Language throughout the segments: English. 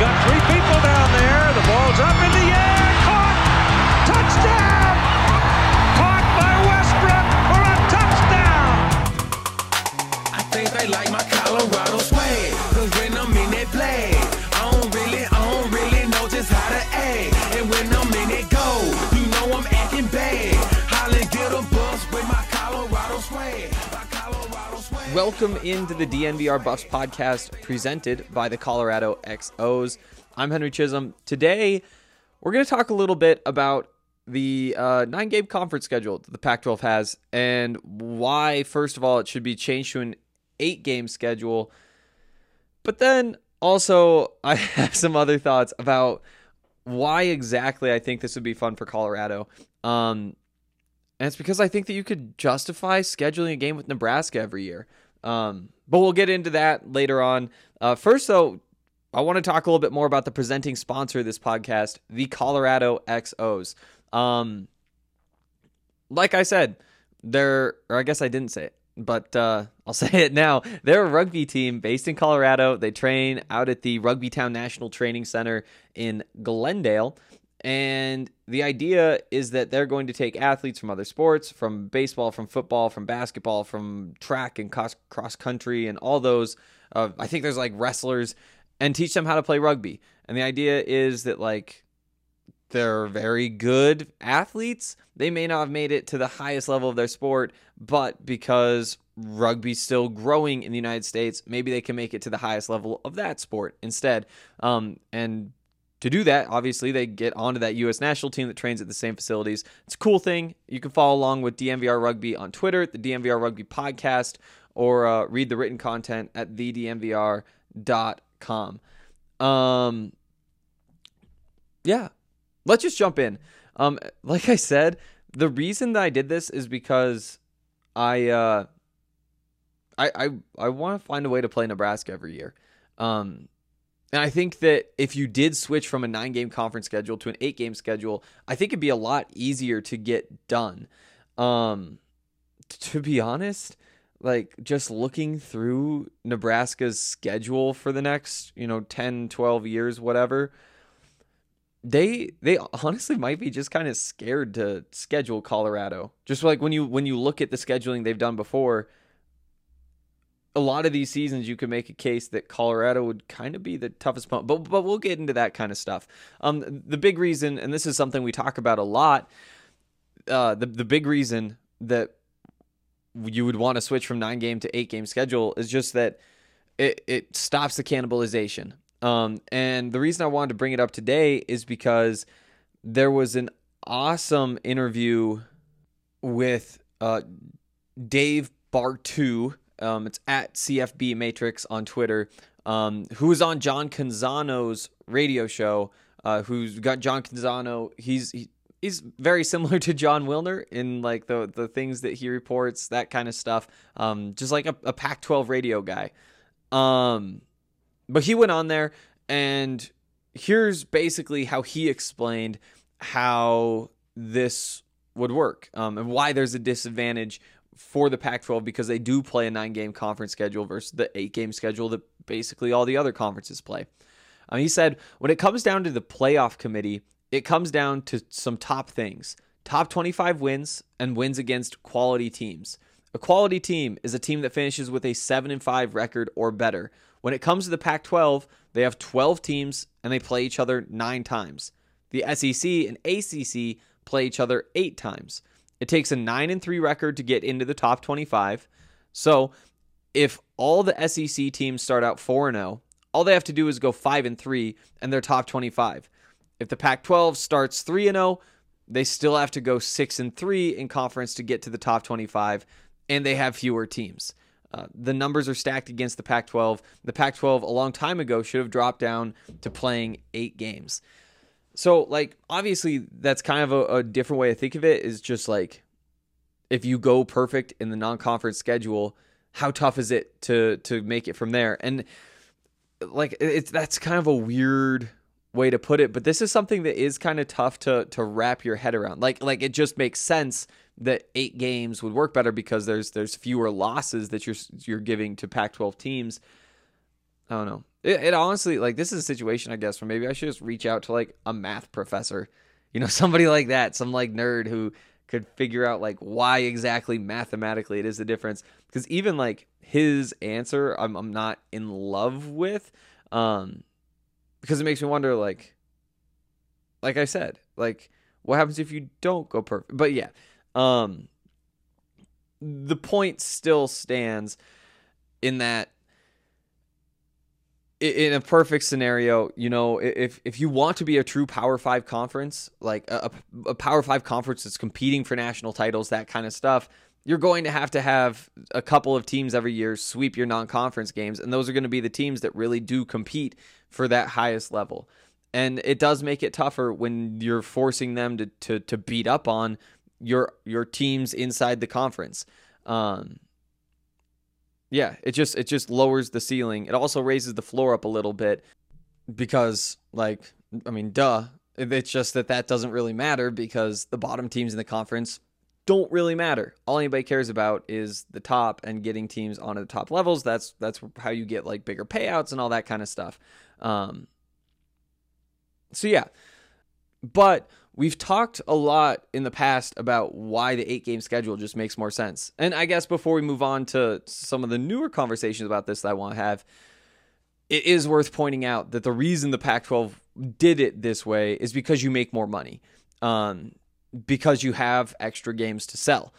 Got three people down there. The ball's up in the air. Caught! Touchdown! Caught by Westbrook for a touchdown! I think they like my Colorado swag. Cause when I'm in that play, I don't really, I don't really know just how to act. And when I'm in it go, you know I'm acting bad. Welcome into the DNVR Buffs podcast presented by the Colorado XOs. I'm Henry Chisholm. Today, we're going to talk a little bit about the uh, nine game conference schedule that the Pac 12 has and why, first of all, it should be changed to an eight game schedule. But then also, I have some other thoughts about why exactly I think this would be fun for Colorado. Um, and it's because I think that you could justify scheduling a game with Nebraska every year. Um, but we'll get into that later on. Uh, first, though, I want to talk a little bit more about the presenting sponsor of this podcast, the Colorado XOs. Um, like I said, they're, or I guess I didn't say it, but uh, I'll say it now. They're a rugby team based in Colorado. They train out at the Rugby Town National Training Center in Glendale. And the idea is that they're going to take athletes from other sports, from baseball, from football, from basketball, from track and cross, country, and all those. Uh, I think there's like wrestlers, and teach them how to play rugby. And the idea is that like they're very good athletes. They may not have made it to the highest level of their sport, but because rugby's still growing in the United States, maybe they can make it to the highest level of that sport instead. Um, and to do that, obviously, they get onto that U.S. national team that trains at the same facilities. It's a cool thing. You can follow along with DNVR Rugby on Twitter, the DNVR Rugby podcast, or uh, read the written content at thednvr.com. Um, yeah, let's just jump in. Um, like I said, the reason that I did this is because I uh, I I, I want to find a way to play Nebraska every year. Um, and I think that if you did switch from a nine game conference schedule to an eight game schedule, I think it'd be a lot easier to get done. Um, to be honest, like just looking through Nebraska's schedule for the next, you know, 10, 12 years, whatever, they they honestly might be just kind of scared to schedule Colorado. Just like when you when you look at the scheduling they've done before, a lot of these seasons you could make a case that Colorado would kind of be the toughest opponent. But but we'll get into that kind of stuff. Um, the big reason, and this is something we talk about a lot, uh, the the big reason that you would want to switch from nine game to eight game schedule is just that it it stops the cannibalization. Um, and the reason I wanted to bring it up today is because there was an awesome interview with uh, Dave Bartoo. Um, it's at CFB Matrix on Twitter, um, who was on John Canzano's radio show. Uh, who's got John Canzano? He's he, he's very similar to Jon Wilner in like the the things that he reports, that kind of stuff. Um, just like a, a Pac-12 radio guy. Um, but he went on there and here's basically how he explained how this would work um, and why there's a disadvantage for the Pac 12 because they do play a nine game conference schedule versus the eight game schedule that basically all the other conferences play. Um, he said when it comes down to the playoff committee, it comes down to some top things top 25 wins and wins against quality teams. A quality team is a team that finishes with a 7 and 5 record or better. When it comes to the Pac 12, they have 12 teams and they play each other nine times. The SEC and ACC play each other eight times. It takes a 9 and 3 record to get into the top 25. So, if all the SEC teams start out 4 and 0, all they have to do is go 5 and 3 and they're top 25. If the Pac 12 starts 3 and 0, they still have to go 6 and 3 in conference to get to the top 25 and they have fewer teams. Uh, the numbers are stacked against the Pac 12. The Pac 12, a long time ago, should have dropped down to playing eight games. So, like, obviously, that's kind of a, a different way to think of it is just like if you go perfect in the non conference schedule, how tough is it to to make it from there? And like it's that's kind of a weird way to put it, but this is something that is kind of tough to to wrap your head around. Like like it just makes sense that eight games would work better because there's there's fewer losses that you're you're giving to Pac-12 teams. I don't know. It, it honestly like this is a situation I guess where maybe I should just reach out to like a math professor, you know, somebody like that, some like nerd who could figure out like why exactly mathematically it is the difference. Because even like his answer, I'm I'm not in love with, um, because it makes me wonder like, like I said, like what happens if you don't go perfect? But yeah, um, the point still stands in that in a perfect scenario, you know, if if you want to be a true Power Five conference, like a, a, Power Five conference that's competing for national titles, that kind of stuff, you're going to have to have a couple of teams every year sweep your non-conference games, and those are going to be the teams that really do compete for that highest level. And it does make it tougher when you're forcing them to to, to beat up on your your teams inside the conference. Um, yeah, it just it just lowers the ceiling. It also raises the floor up a little bit because like I mean, duh. It's just that that doesn't really matter because the bottom teams in the conference don't really matter. All anybody cares about is the top and getting teams onto the top levels. That's that's how you get like bigger payouts and all that kind of stuff. Um, so yeah, but we've talked a lot in the past about why the eight game schedule just makes more sense. And I guess before we move on to some of the newer conversations about this that I want to have, it is worth pointing out that the reason the Pac 12 did it this way is because you make more money, um, because you have extra games to sell,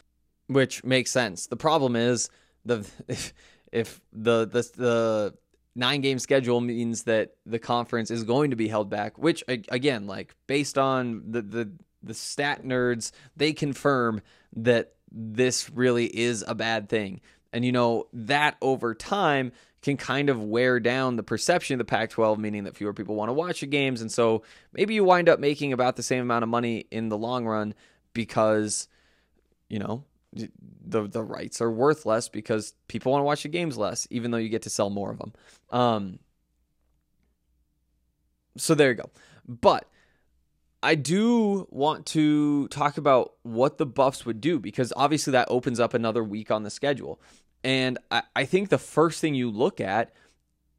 which makes sense. The problem is the if, if the the the nine game schedule means that the conference is going to be held back, which again, like based on the the the stat nerds, they confirm that this really is a bad thing. And you know, that over time can kind of wear down the perception of the Pac 12, meaning that fewer people want to watch the games. And so maybe you wind up making about the same amount of money in the long run because, you know, the the rights are worth less because people want to watch the games less, even though you get to sell more of them. Um, so there you go. But I do want to talk about what the Buffs would do because obviously that opens up another week on the schedule. And I, I think the first thing you look at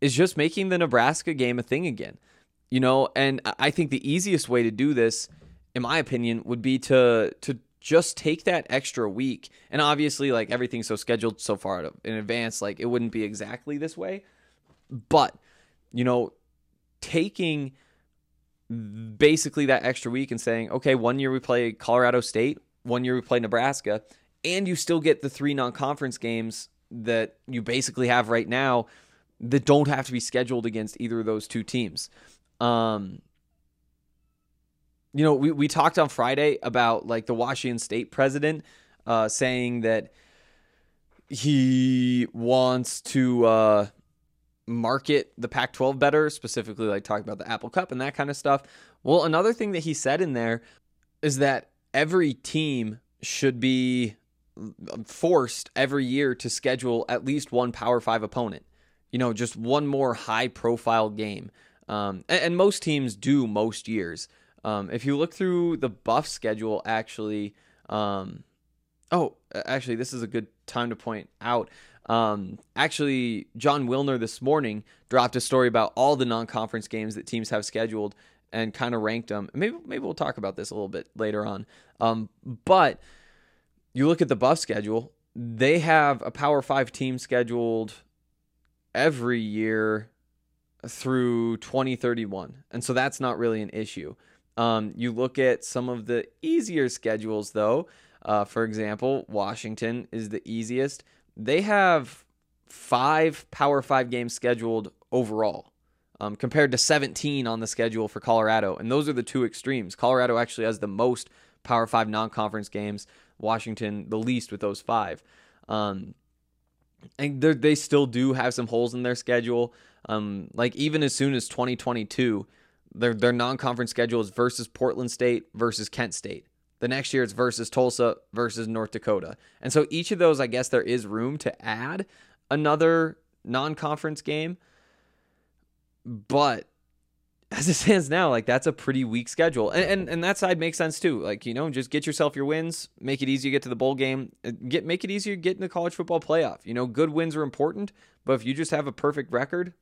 is just making the Nebraska game a thing again. You know, and I think the easiest way to do this, in my opinion, would be to to just take that extra week. And obviously, like everything's so scheduled so far in advance, like it wouldn't be exactly this way. But, you know, taking basically that extra week and saying, okay, one year we play Colorado State, one year we play Nebraska, and you still get the three non conference games that you basically have right now that don't have to be scheduled against either of those two teams. Um, you know, we, we talked on Friday about like the Washington State president uh, saying that he wants to uh, market the Pac 12 better, specifically like talking about the Apple Cup and that kind of stuff. Well, another thing that he said in there is that every team should be forced every year to schedule at least one Power Five opponent. You know, just one more high profile game. Um, and, and most teams do most years. Um, if you look through the buff schedule, actually, um, oh, actually, this is a good time to point out. Um, actually, Jon Wilner this morning dropped a story about all the non-conference games that teams have scheduled and kind of ranked them. Maybe maybe we'll talk about this a little bit later on. Um, but you look at the buff schedule; they have a Power Five team scheduled every year through 2031, and so that's not really an issue. Um, you look at some of the easier schedules, though. Uh, for example, Washington is the easiest. They have five Power Five games scheduled overall, um, compared to 17 on the schedule for Colorado. And those are the two extremes. Colorado actually has the most Power Five non conference games, Washington the least with those five. Um, and they're- still do have some holes in their schedule. Um, like even as soon as 2022, their their non-conference schedule is versus Portland State versus Kent State. The next year it's versus Tulsa versus North Dakota. And so each of those, I guess there is room to add another non-conference game. But as it stands now, like that's a pretty weak schedule. And, and and that side makes sense too. Like, you know, just get yourself your wins, make it easy to get to the bowl game, uh, get make it easier to get in the college football playoff. You know, good wins are important, but if you just have a perfect record,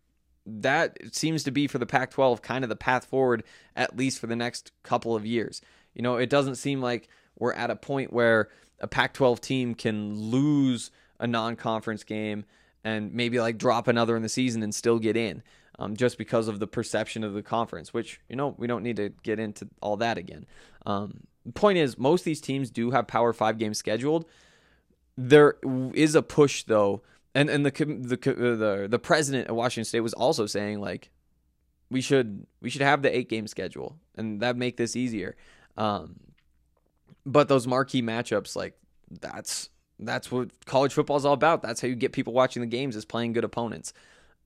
that seems to be for the Pac 12 kind of the path forward, at least for the next couple of years. You know, it doesn't seem like we're at a point where a Pac 12 team can lose a non conference game and maybe like drop another in the season and still get in um, just because of the perception of the conference, which, you know, we don't need to get into all that again. Um, the point is, most of these teams do have Power Five games scheduled. There is a push though, and and the the uh, the the president of Washington State was also saying like we should we should have the eight game schedule and that make this easier. Um, but those marquee matchups, like that's that's what college football is all about. That's how you get people watching the games is playing good opponents.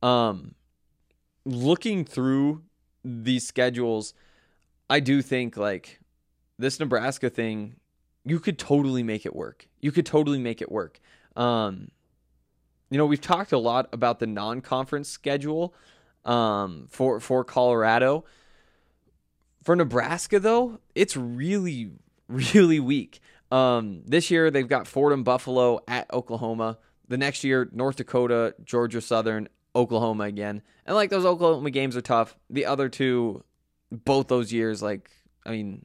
Um, looking through these schedules, I do think like this Nebraska thing, you could totally make it work. You could totally make it work. Um, you know, we've talked a lot about the non-conference schedule um, for for Colorado. For Nebraska, though, it's really, really weak. Um, this year, they've got Fordham, Buffalo at Oklahoma. The next year, North Dakota, Georgia Southern, Oklahoma again. And like those Oklahoma games are tough. The other two, both those years, like, I mean,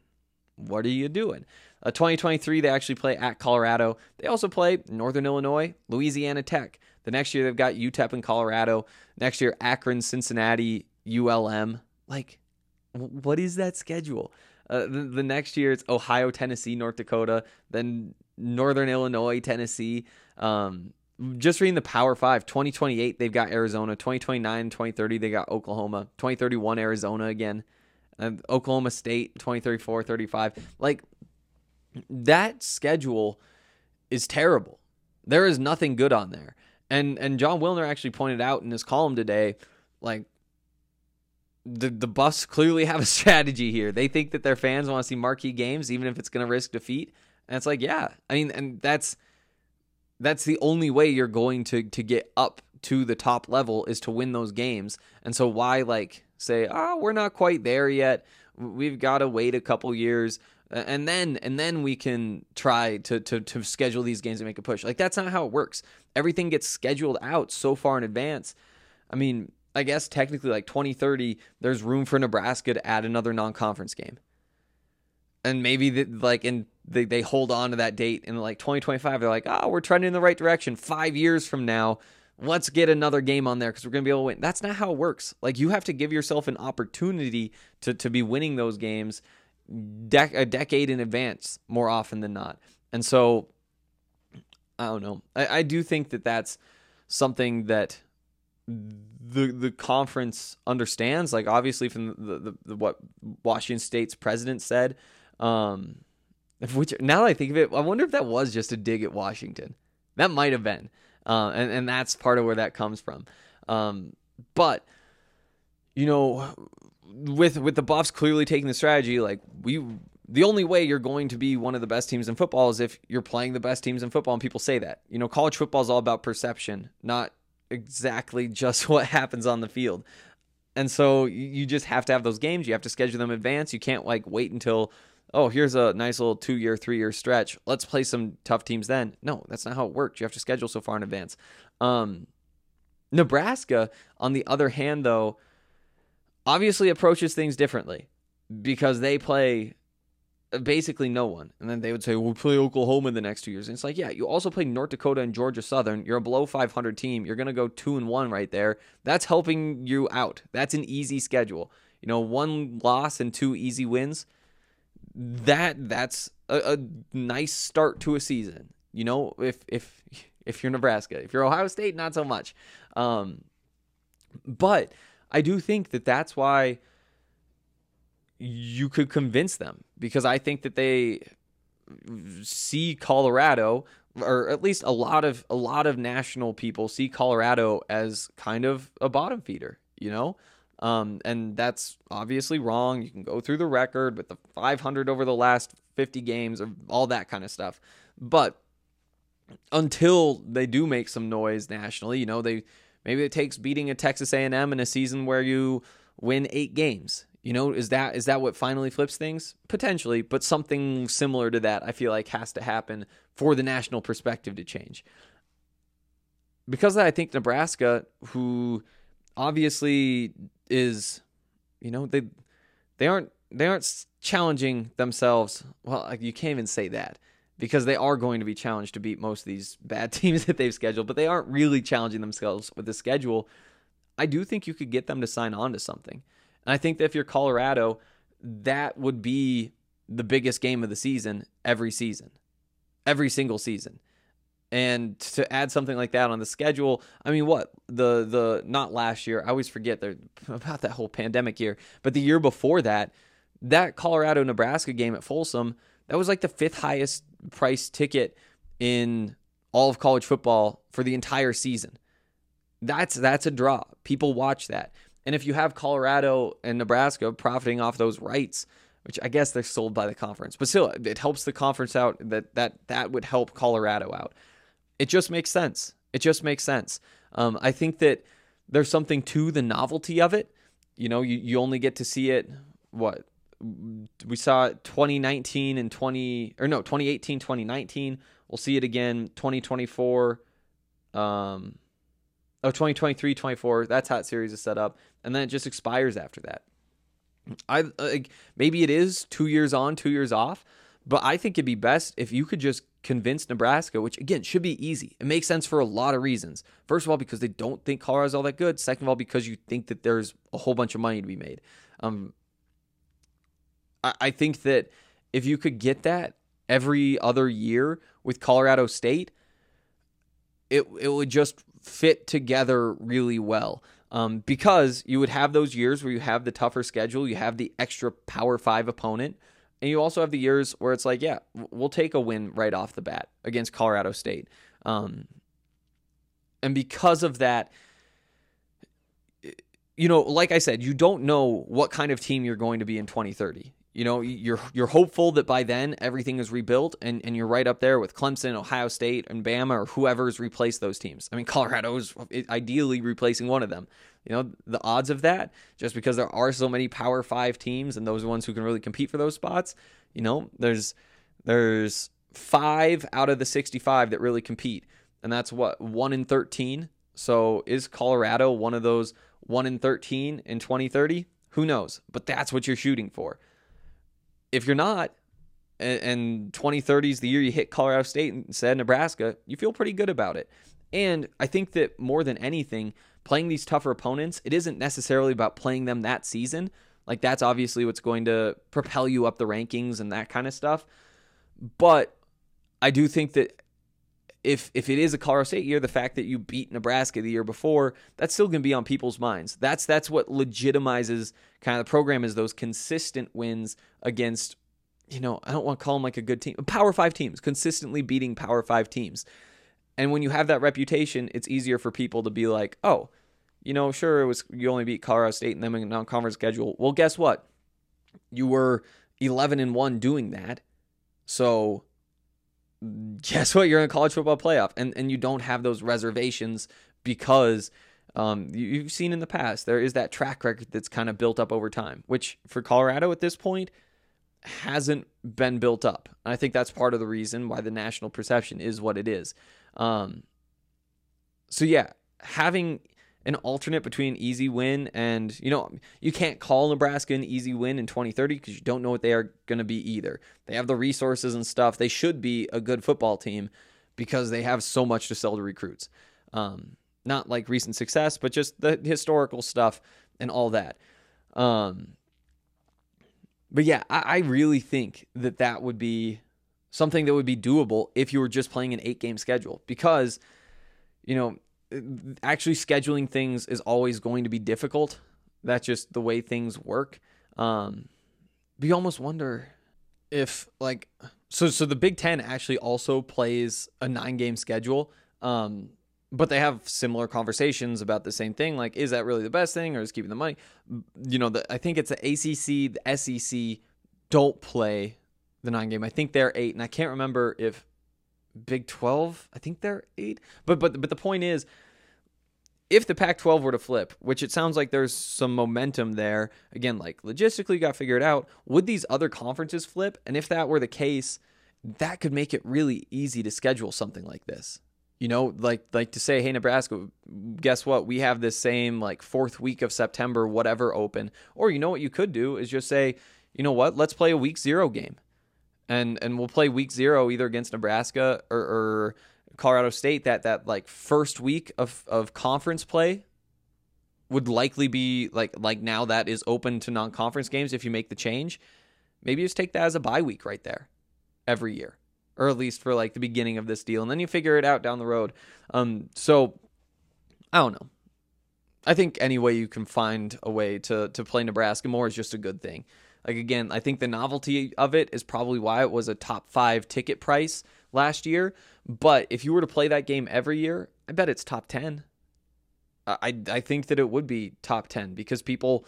what are you doing? Uh, 2023, they actually play at Colorado. They also play Northern Illinois, Louisiana Tech. The next year, they've got UTEP in Colorado. Next year, Akron, Cincinnati, ULM. Like, what is that schedule? Uh, the, the next year, it's Ohio, Tennessee, North Dakota, then Northern Illinois, Tennessee. Um, just reading the Power Five, 2028, they've got Arizona. 2029, 2030, they got Oklahoma. 2031, Arizona again. Oklahoma State, 2034, 35. Like, that schedule is terrible. There is nothing good on there. And and Jon Wilner actually pointed out in his column today, like the the Buffs clearly have a strategy here. They think that their fans want to see marquee games, even if it's going to risk defeat. And it's like, yeah, I mean, and that's that's the only way you're going to to get up to the top level is to win those games. And so why like say, "Oh, we're not quite there yet. We've got to wait a couple years." And then and then we can try to, to to schedule these games and make a push. Like that's not how it works. Everything gets scheduled out so far in advance. I mean, I guess technically like 2030, there's room for Nebraska to add another non-conference game. And maybe the, like in they, they hold on to that date in like 2025 they're like, "Oh, we're trending in the right direction. 5 years from now, let's get another game on there cuz we're going to be able to win." That's not how it works. Like you have to give yourself an opportunity to to be winning those games dec- a decade in advance more often than not. And so I don't know. I, I do think that that's something that the the conference understands. Like obviously from the, the, the what Washington State's president said. Um, which now that I think of it, I wonder if that was just a dig at Washington. That might have been, uh, and and that's part of where that comes from. Um, but you know, with with the Buffs clearly taking the strategy, like we, the only way you're going to be one of the best teams in football is if you're playing the best teams in football, and people say that. You know, college football is all about perception, not exactly just what happens on the field. And so you just have to have those games. You have to schedule them in advance. You can't like wait until oh here's a nice little two year, three year stretch. Let's play some tough teams then. No, that's not how it works. You have to schedule so far in advance. Um, Nebraska, on the other hand, though, obviously approaches things differently because they play basically no one. And then they would say, we'll play Oklahoma in the next two years. And it's like, yeah, you also play North Dakota and Georgia Southern. You're a below 500 team. You're going to go two and one right there. That's helping you out. That's an easy schedule. You know, one loss and two easy wins. That that's a, a nice start to a season. You know, if if if you're Nebraska, if you're Ohio State, not so much. Um, but I do think that that's why you could convince them because I think that they see Colorado or at least a lot of a lot of national people see Colorado as kind of a bottom feeder, you know? Um, and that's obviously wrong. You can go through the record with the 500 over the last 50 games or all that kind of stuff. But until they do make some noise nationally, you know, they maybe it takes beating a Texas A&M in a season where you win 8 games. You know, is that is that what finally flips things? Potentially, but something similar to that I feel like has to happen for the national perspective to change. Because I think Nebraska who obviously is you know, they they aren't they aren't challenging themselves. Well, you can't even say that because they are going to be challenged to beat most of these bad teams that they've scheduled, but they aren't really challenging themselves with the schedule. I do think you could get them to sign on to something. And I think that if you're Colorado, that would be the biggest game of the season every season, every single season. And to add something like that on the schedule, I mean, what the the not last year? I always forget about that whole pandemic year, but the year before that, that Colorado Nebraska game at Folsom, that was like the fifth highest price ticket in all of college football for the entire season. That's that's a draw. People watch that. And if you have Colorado and Nebraska profiting off those rights, which I guess they're sold by the conference, but still it helps the conference out that that that would help Colorado out. It just makes sense. It just makes sense. Um, I think that there's something to the novelty of it. You know, you, you only get to see it what we saw it 2019 and 20 or no 2018 2019 we'll see it again 2024 um oh 2023 24 that's how that series is set up. And then it just expires after that. I like maybe it is two years on two years off but i think it'd be best if you could just convince nebraska which again should be easy. It makes sense for a lot of reasons. First of all because they don't think colorado's all that good. Second of all because you think that there's a whole bunch of money to be made. Um I think that if you could get that every other year with Colorado State, it it would just fit together really well. Um, because you would have those years where you have the tougher schedule, you have the extra Power Five opponent, and you also have the years where it's like, yeah, we'll take a win right off the bat against Colorado State. Um, and because of that, you know, like I said, you don't know what kind of team you're going to be in 2030. You know, you're you're hopeful that by then everything is rebuilt and, and you're right up there with Clemson, Ohio State, and Bama or whoever's replaced those teams. I mean, Colorado is ideally replacing one of them. You know, the odds of that, just because there are so many Power Five teams and those ones who can really compete for those spots, you know, there's there's five out of the 65 that really compete, and that's what one in 13. So is Colorado one of those one in 13 in 2030? Who knows? But that's what you're shooting for if you're not, and, and 2030 is the year you hit Colorado State instead of Nebraska, you feel pretty good about it. And I think that more than anything, playing these tougher opponents, it isn't necessarily about playing them that season. Like that's obviously what's going to propel you up the rankings and that kind of stuff. But I do think that if if it is a Colorado State year, the fact that you beat Nebraska the year before, that's still going to be on people's minds. That's that's what legitimizes kind of the program is those consistent wins against, you know, I don't want to call them like a good team, Power Five teams, consistently beating Power Five teams. And when you have that reputation, it's easier for people to be like, oh, you know, sure, it was you only beat Colorado State and them in a non-conference schedule. Well, guess what? You were 11 and one doing that, so guess what? You're in a college football playoff, and and you don't have those reservations because um, you, have seen in the past there is that track record that's kind of built up over time, which for Colorado at this point hasn't been built up. And I think that's part of the reason why the national perception is what it is. Um, so yeah, having an alternate between easy win and you know you can't call Nebraska an easy win in 2030 because you don't know what they are going to be either. They have the resources and stuff. They should be a good football team because they have so much to sell to recruits. Um, not like recent success, but just the historical stuff and all that. Um, but yeah, I, I really think that that would be something that would be doable if you were just playing an eight game schedule because, you know, actually scheduling things is always going to be difficult. That's just the way things work. Um, but you almost wonder if, like, so so the Big Ten actually also plays a nine game schedule. Um, but they have similar conversations about the same thing. Like, is that really the best thing, or is keeping the money? You know, the, I think it's the ACC, the SEC don't play the nine game. I think they're eight, and I can't remember if Big Twelve. I think they're eight. But but but the point is, if the Pac 12 were to flip, which it sounds like there's some momentum there, again, like logistically got to figure out, would these other conferences flip? And if that were the case, that could make it really easy to schedule something like this. You know, like like to say, hey Nebraska, guess what? We have this same like fourth week of September, whatever, open. Or you know what you could do is just say, you know what? Let's play a week zero game, and and we'll play week zero either against Nebraska or, or Colorado State. That that like first week of of conference play would likely be like like now that is open to non-conference games if you make the change. Maybe just take that as a bye week right there every year or at least for like the beginning of this deal, and then you figure it out down the road. Um, so I don't know. I think any way you can find a way to to play Nebraska more is just a good thing. Like again, I think the novelty of it is probably why it was a top five ticket price last year. But if you were to play that game every year, I bet it's top ten. I I think that it would be top ten because people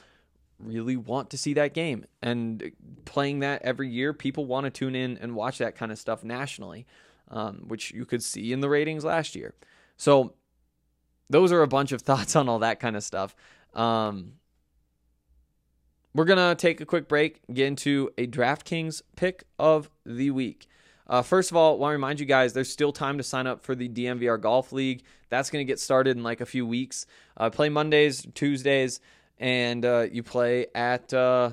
really want to see that game. And playing that every year, people want to tune in and watch that kind of stuff nationally, um, which you could see in the ratings last year. So, those are a bunch of thoughts on all that kind of stuff. Um, we're going to take a quick break, get into a DraftKings pick of the week. Uh, first of all, I want to remind you guys there's still time to sign up for the DNVR Golf League. That's going to get started in like a few weeks. Uh, play Mondays, Tuesdays and uh, you play at uh,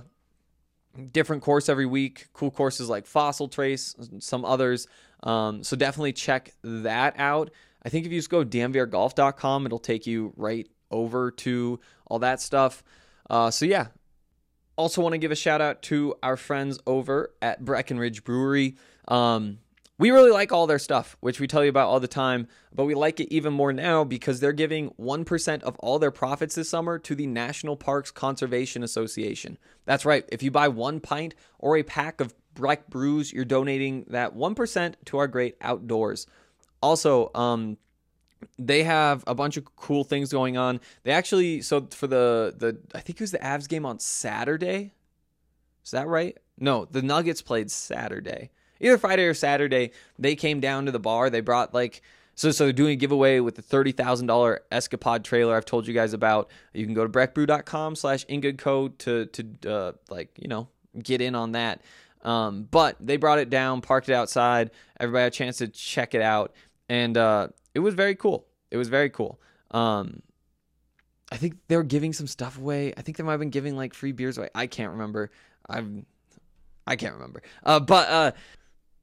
different course every week. Cool courses like Fossil Trace, some others. Um, so definitely check that out. I think if you just go dnvrgolf.com, it'll take you right over to all that stuff. Uh, so yeah. Also want to give a shout out to our friends over at Breckenridge Brewery. Um, we really like all their stuff, which we tell you about all the time, but we like it even more now because they're giving 1% of all their profits this summer to the National Parks Conservation Association. That's right, if you buy one pint or a pack of Breck brews, you're donating that 1% to our great outdoors. Also, um, they have a bunch of cool things going on. They actually so for the the I think it was the Avs game on Saturday. Is that right? No, the Nuggets played Saturday either Friday or Saturday, they came down to the bar. They brought like so so they're doing a giveaway with the thirty thousand dollar Escapade trailer I've told you guys about. You can go to breckbrew.com slash ingoodcode to to uh, like you know get in on that. Um, but they brought it down, parked it outside. Everybody had a chance to check it out, and uh, it was very cool. It was very cool. Um, I think they were giving some stuff away. I think they might have been giving like free beers away. I can't remember. I'm I can't remember. Uh, but uh,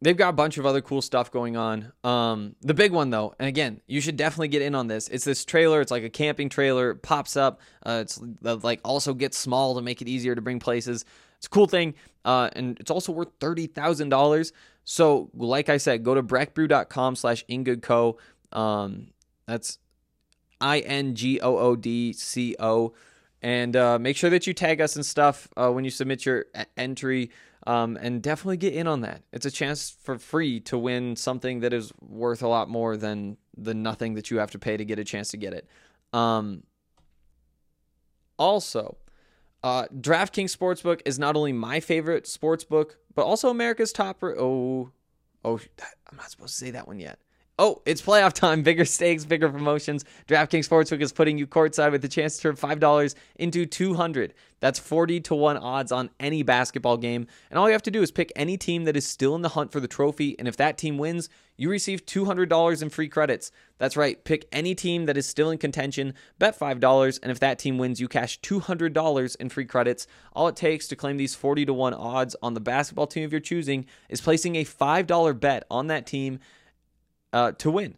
they've got a bunch of other cool stuff going on. Um, the big one though, and again, you should definitely get in on this. It's this trailer. It's like a camping trailer. It pops up. Uh, it's uh, like also gets small to make it easier to bring places. It's a cool thing, uh, and it's also worth thirty thousand dollars. So, like I said, go to breckbrew.com slash ingoodco. Um, that's I N G O O D C O. And uh, make sure that you tag us and stuff uh, when you submit your entry. Um, and definitely get in on that. It's a chance for free to win something that is worth a lot more than the nothing that you have to pay to get a chance to get it. Um, also, uh, DraftKings Sportsbook is not only my favorite sportsbook, but also America's top. Re- oh, oh, I'm not supposed to say that one yet. Oh, it's playoff time. Bigger stakes, bigger promotions. DraftKings Sportsbook is putting you courtside with the chance to turn $5 into 200. That's 40 to 1 odds on any basketball game. And all you have to do is pick any team that is still in the hunt for the trophy. And if that team wins, you receive $200 in free credits. That's right. Pick any team that is still in contention, bet $5, and if that team wins, you cash $200 in free credits. All it takes to claim these 40 to 1 odds on the basketball team of your choosing is placing a $5 bet on that team uh, to win.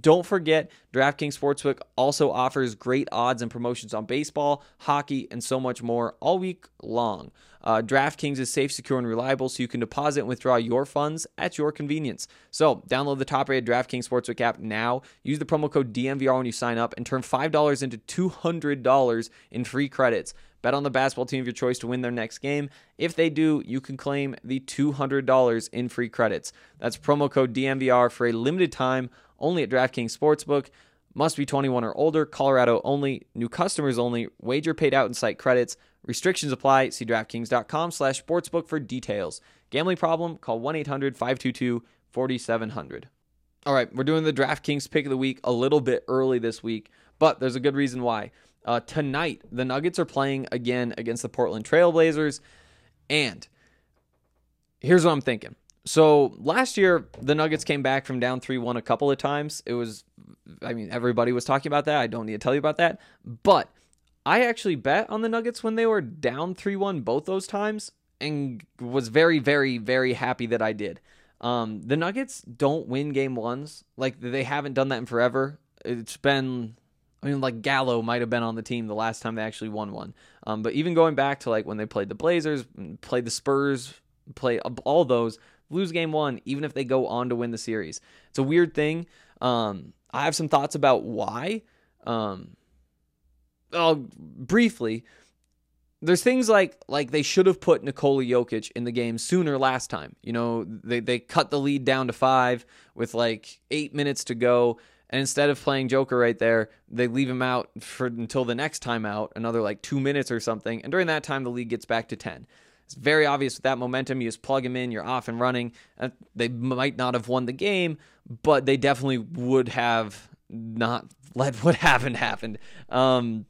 Don't forget, DraftKings Sportsbook also offers great odds and promotions on baseball, hockey, and so much more all week long. Uh, DraftKings is safe, secure, and reliable, so you can deposit and withdraw your funds at your convenience. So, download the top-rated DraftKings Sportsbook app now. Use the promo code DNVR when you sign up, and turn five dollars into two hundred dollars in free credits. Bet on the basketball team of your choice to win their next game. If they do, you can claim the $200 in free credits. That's promo code DNVR for a limited time only at DraftKings Sportsbook. Must be 21 or older, Colorado only, new customers only, wager paid out in site credits. Restrictions apply. See DraftKings.com slash sportsbook for details. Gambling problem? Call 1-800-522-4700. All right, we're doing the DraftKings pick of the week a little bit early this week, but there's a good reason why. Uh, tonight, the Nuggets are playing again against the Portland Trailblazers, and here's what I'm thinking. So last year, the Nuggets came back from down 3 1 a couple of times. It was, I mean, everybody was talking about that. I don't need to tell you about that. But I actually bet on the Nuggets when they were down 3 1 both those times and was very, very, very happy that I did. Um, the Nuggets don't win game ones. Like, they haven't done that in forever. It's been, I mean, like Gallo might have been on the team the last time they actually won one. Um, but even going back to like when they played the Blazers, played the Spurs, play all those, lose game one, even if they go on to win the series. It's a weird thing. Um, I have some thoughts about why. Um, I'll briefly. There's things like like they should have put Nikola Jokic in the game sooner last time. You know, they they cut the lead down to five with like eight minutes to go, and instead of playing Joker right there, they leave him out for until the next time out, another like two minutes or something. And during that time, the lead gets back to ten. It's very obvious with that momentum. You just plug him in, you're off and running. Uh, they might not have won the game, but they definitely would have not let what happened happen. Um,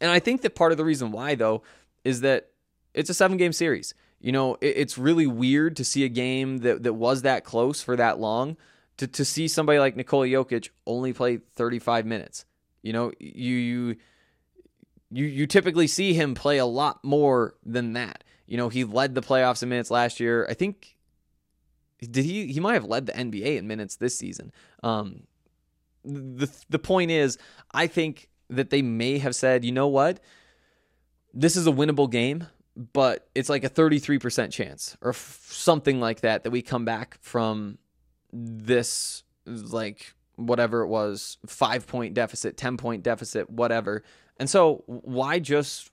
and I think that part of the reason why, though, is that it's a seven game series. You know, it, it's really weird to see a game that, that was that close for that long, to, to see somebody like Nikola Jokic only play 35 minutes. You know, you, you you you typically see him play a lot more than that. You know, he led the playoffs in minutes last year. I think did he he might have led the NBA in minutes this season. Um the the point is, I think that they may have said, "You know what? This is a winnable game, but it's like a 33% chance or f- something like that that we come back from this like whatever it was, 5 point deficit, 10 point deficit, whatever and so why just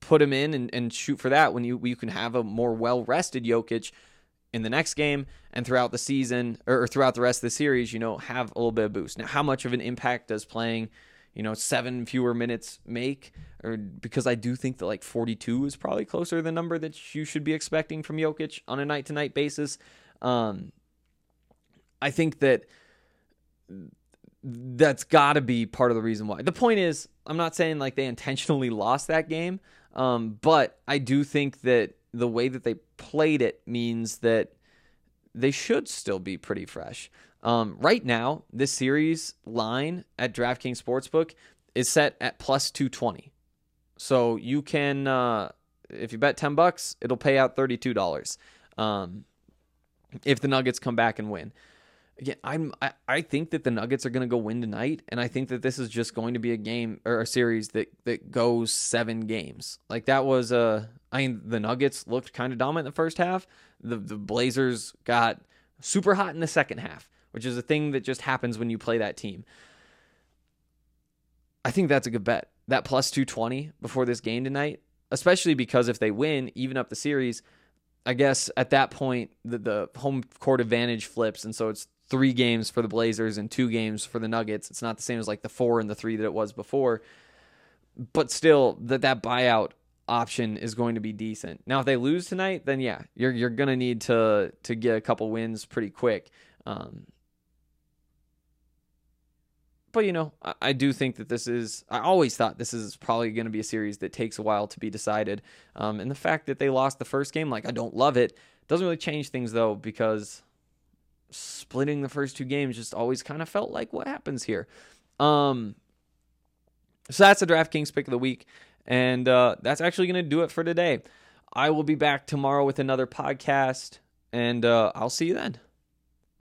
put him in and, and shoot for that when you you can have a more well rested Jokic in the next game and throughout the season or throughout the rest of the series, you know, have a little bit of boost. Now, how much of an impact does playing, you know, seven fewer minutes make? Or because I do think that like 42 is probably closer to the number that you should be expecting from Jokic on a night to night basis. Um, I think that that's got to be part of the reason why. The point is, I'm not saying like they intentionally lost that game, um, but I do think that the way that they played it means that they should still be pretty fresh. Um, right now, this series line at DraftKings Sportsbook is set at plus 220. So you can, uh, if you bet 10 bucks, it'll pay out $32 um, if the Nuggets come back and win again, I'm I, I think that the Nuggets are going to go win tonight, and I think that this is just going to be a game or a series that that goes seven games. Like that was a. Uh, I mean, the Nuggets looked kind of dominant in the first half. The the Blazers got super hot in the second half, which is a thing that just happens when you play that team. I think that's a good bet. That plus 220 before this game tonight, especially because if they win, even up the series, I guess at that point the, the home court advantage flips, and so it's three games for the Blazers and two games for the Nuggets. It's not the same as like the four and the three that it was before. But still, that that buyout option is going to be decent. Now, if they lose tonight, then yeah, you're you're gonna need to to get a couple wins pretty quick. Um, but you know, I, I, do think that this is. I always thought this is probably going to be a series that takes a while to be decided. Um, and the fact that they lost the first game, like I don't love it, doesn't really change things though because splitting the first two games just always kind of felt like what happens here. Um, so that's the DraftKings pick of the week. And uh, that's actually going to do it for today. I will be back tomorrow with another podcast, and uh, I'll see you then.